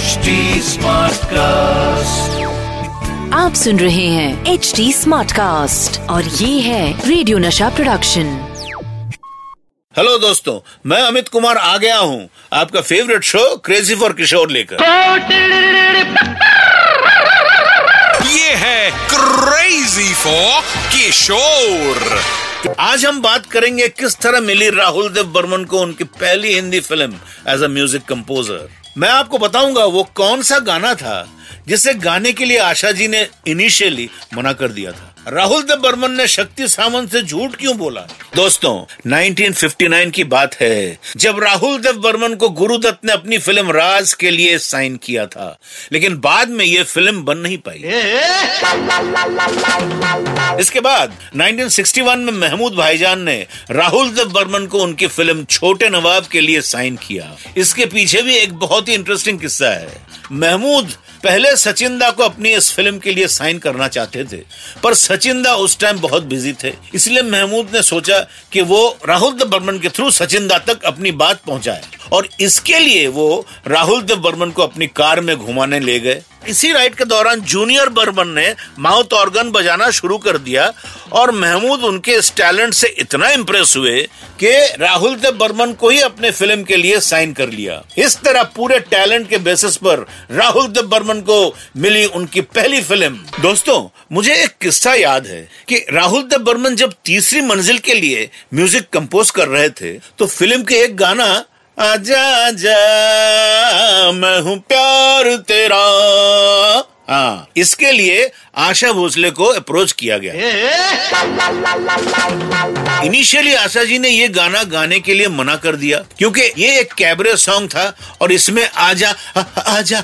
HD cast आप सुन रहे हैं एच डी स्मार्ट कास्ट और ये है रेडियो नशा प्रोडक्शन हेलो दोस्तों मैं अमित कुमार आ गया हूँ आपका favourite show crazy for Kishore लेकर। ये है क्रेजी फॉर किशोर आज हम बात करेंगे किस तरह मिली राहुल देव बर्मन को उनकी पहली Hindi film as a music composer मैं आपको बताऊँगा वो कौन सा गाना था। जिसे गाने के लिए आशा जी ने इनिशियली मना कर दिया था। राहुल देव बर्मन ने शक्ति सामंत से झूठ क्यों बोला? दोस्तों 1959 की बात है, जब राहुल देव बर्मन को गुरुदत्त ने अपनी फ़िल्म राज के लिए साइन किया था, लेकिन बाद में ये फ़िल्म बन नहीं पाई। इसके बाद 1961 में महमूद भाईजान ने राहुल देव बर्मन को उनकी फ़िल्म छोटे नवाब के लिए साइन किया। इसके पीछे भी एक बहुत ही इंटरेस्टिंग किस्सा है। महमूद पहले सचिंदा को अपनी इस फ़िल्म के लिए साइन करना चाहते थे, पर सचिंदा उस टाइम बहुत बिज़ी थे। इसलिए महमूद ने सोचा कि वो राहुल देव बर्मन के थ्रू सचिंदा तक अपनी बात पहुँचाए। और इसके लिए वो राहुल देव बर्मन को अपनी कार में घुमाने ले गए। इसी राइड के दौरान जूनियर बर्मन ने माउथ ऑर्गन बजाना शुरू कर दिया और महमूद उनके इस टैलेंट से इतना इम्प्रेस हुए कि राहुल देव बर्मन को ही अपने फ़िल्म के लिए साइन कर लिया। इस तरह पूरे टैलेंट के बेसिस पर राहुल देव बर्मन को मिली उनकी पहली फ़िल्म दोस्तों, मुझे एक किस्सा याद है कि राहुल देव बर्मन जब तीसरी मंजिल के लिए म्यूज़िक कंपोज कर रहे थे तो फ़िल्म के एक गाना आजा जा मैं हूँ प्यार तेरा। हाँ इसके लिए आशा भोसले को अप्रोच किया गया। इनिशियली आशा जी ने ये गाना गाने के लिए मना कर दिया क्योंकि ये एक कैबरे सॉन्ग था और इसमें आजा आजा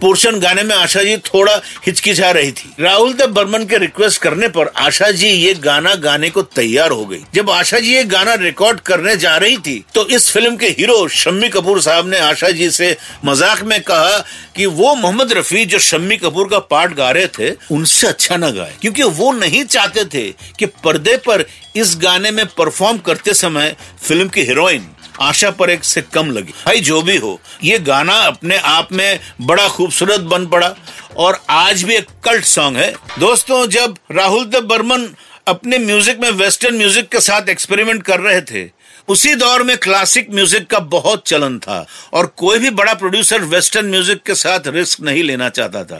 पोर्शन गाने में आशा जी थोड़ा हिचकिचा रही थी। राहुल देव बर्मन के रिक्वेस्ट करने पर आशा जी ये गाना गाने को तैयार हो गई। जब आशा जी ये गाना रिकॉर्ड करने जा रही थी तो इस फ़िल्म के हीरो शम्मी कपूर साहब ने आशा जी से मज़ाक में कहा कि वो मोहम्मद रफी जो शम्मी कपूर का पार्ट गा रहे थे, उनसे अच्छा न गाए। क्योंकि वो नहीं चाहते थे कि पर्दे पर इस गाने में परफॉर्म करते समय फ़िल्म की हीरोइन आशा परेख से कम लगी। भाई, जो भी हो, ये गाना अपने आप में बड़ा खूबसूरत बन पड़ा और आज भी एक कल्ट सॉन्ग है। दोस्तों, जब राहुल देव बर्मन अपने म्यूज़िक में वेस्टर्न म्यूज़िक के साथ एक्सपेरिमेंट कर रहे थे, उसी दौर में क्लासिक म्यूज़िक का बहुत चलन था और कोई भी बड़ा प्रोड्यूसर वेस्टर्न म्यूज़िक के साथ रिस्क नहीं लेना चाहता था।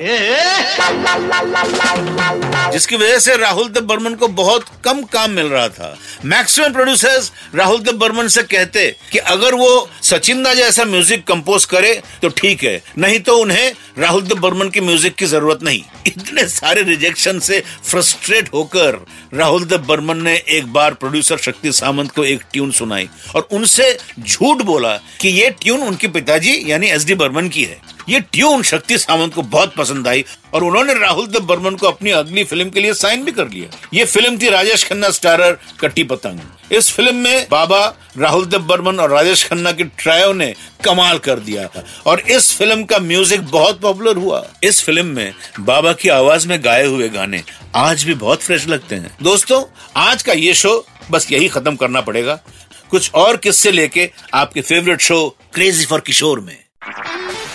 जिसकी वजह से राहुल देव बर्मन को बहुत कम काम मिल रहा था। मैक्सिमम प्रोड्यूसर्स राहुल देव बर्मन से कहते कि अगर वो सचिंदा जैसा म्यूज़िक कंपोज करे तो ठीक है। नहीं तो उन्हें राहुल देव बर्मन की म्यूज़िक की ज़रूरत नहीं। इतने सारे रिजेक्शन से फ्रस्ट्रेट होकर राहुल देव बर्मन ने एक बार प्रोड्यूसर शक्ति सामंत को एक ट्यून सुनाई और उनसे झूठ बोला कि ये ट्यून उनके पिताजी यानी एस डी बर्मन की है। ये ट्यून शक्ति सामंत को बहुत पसंद आई और उन्होंने राहुल देव बर्मन को अपनी अगली फ़िल्म के लिए साइन भी कर लिया। ये फ़िल्म थी राजेश खन्ना स्टारर कट्टी पतंग। इस फ़िल्म में बाबा राहुल देव बर्मन और राजेश खन्ना के ट्रायो ने कमाल कर दिया और इस फ़िल्म का म्यूज़िक बहुत पॉपुलर हुआ। इस फ़िल्म में बाबा की आवाज़ में गाए हुए गाने आज भी बहुत फ्रेश लगते हैं। दोस्तों, आज का ये शो बस यही खत्म करना पड़ेगा। कुछ और किस्से लेके आपके favourite show crazy for Kishore में।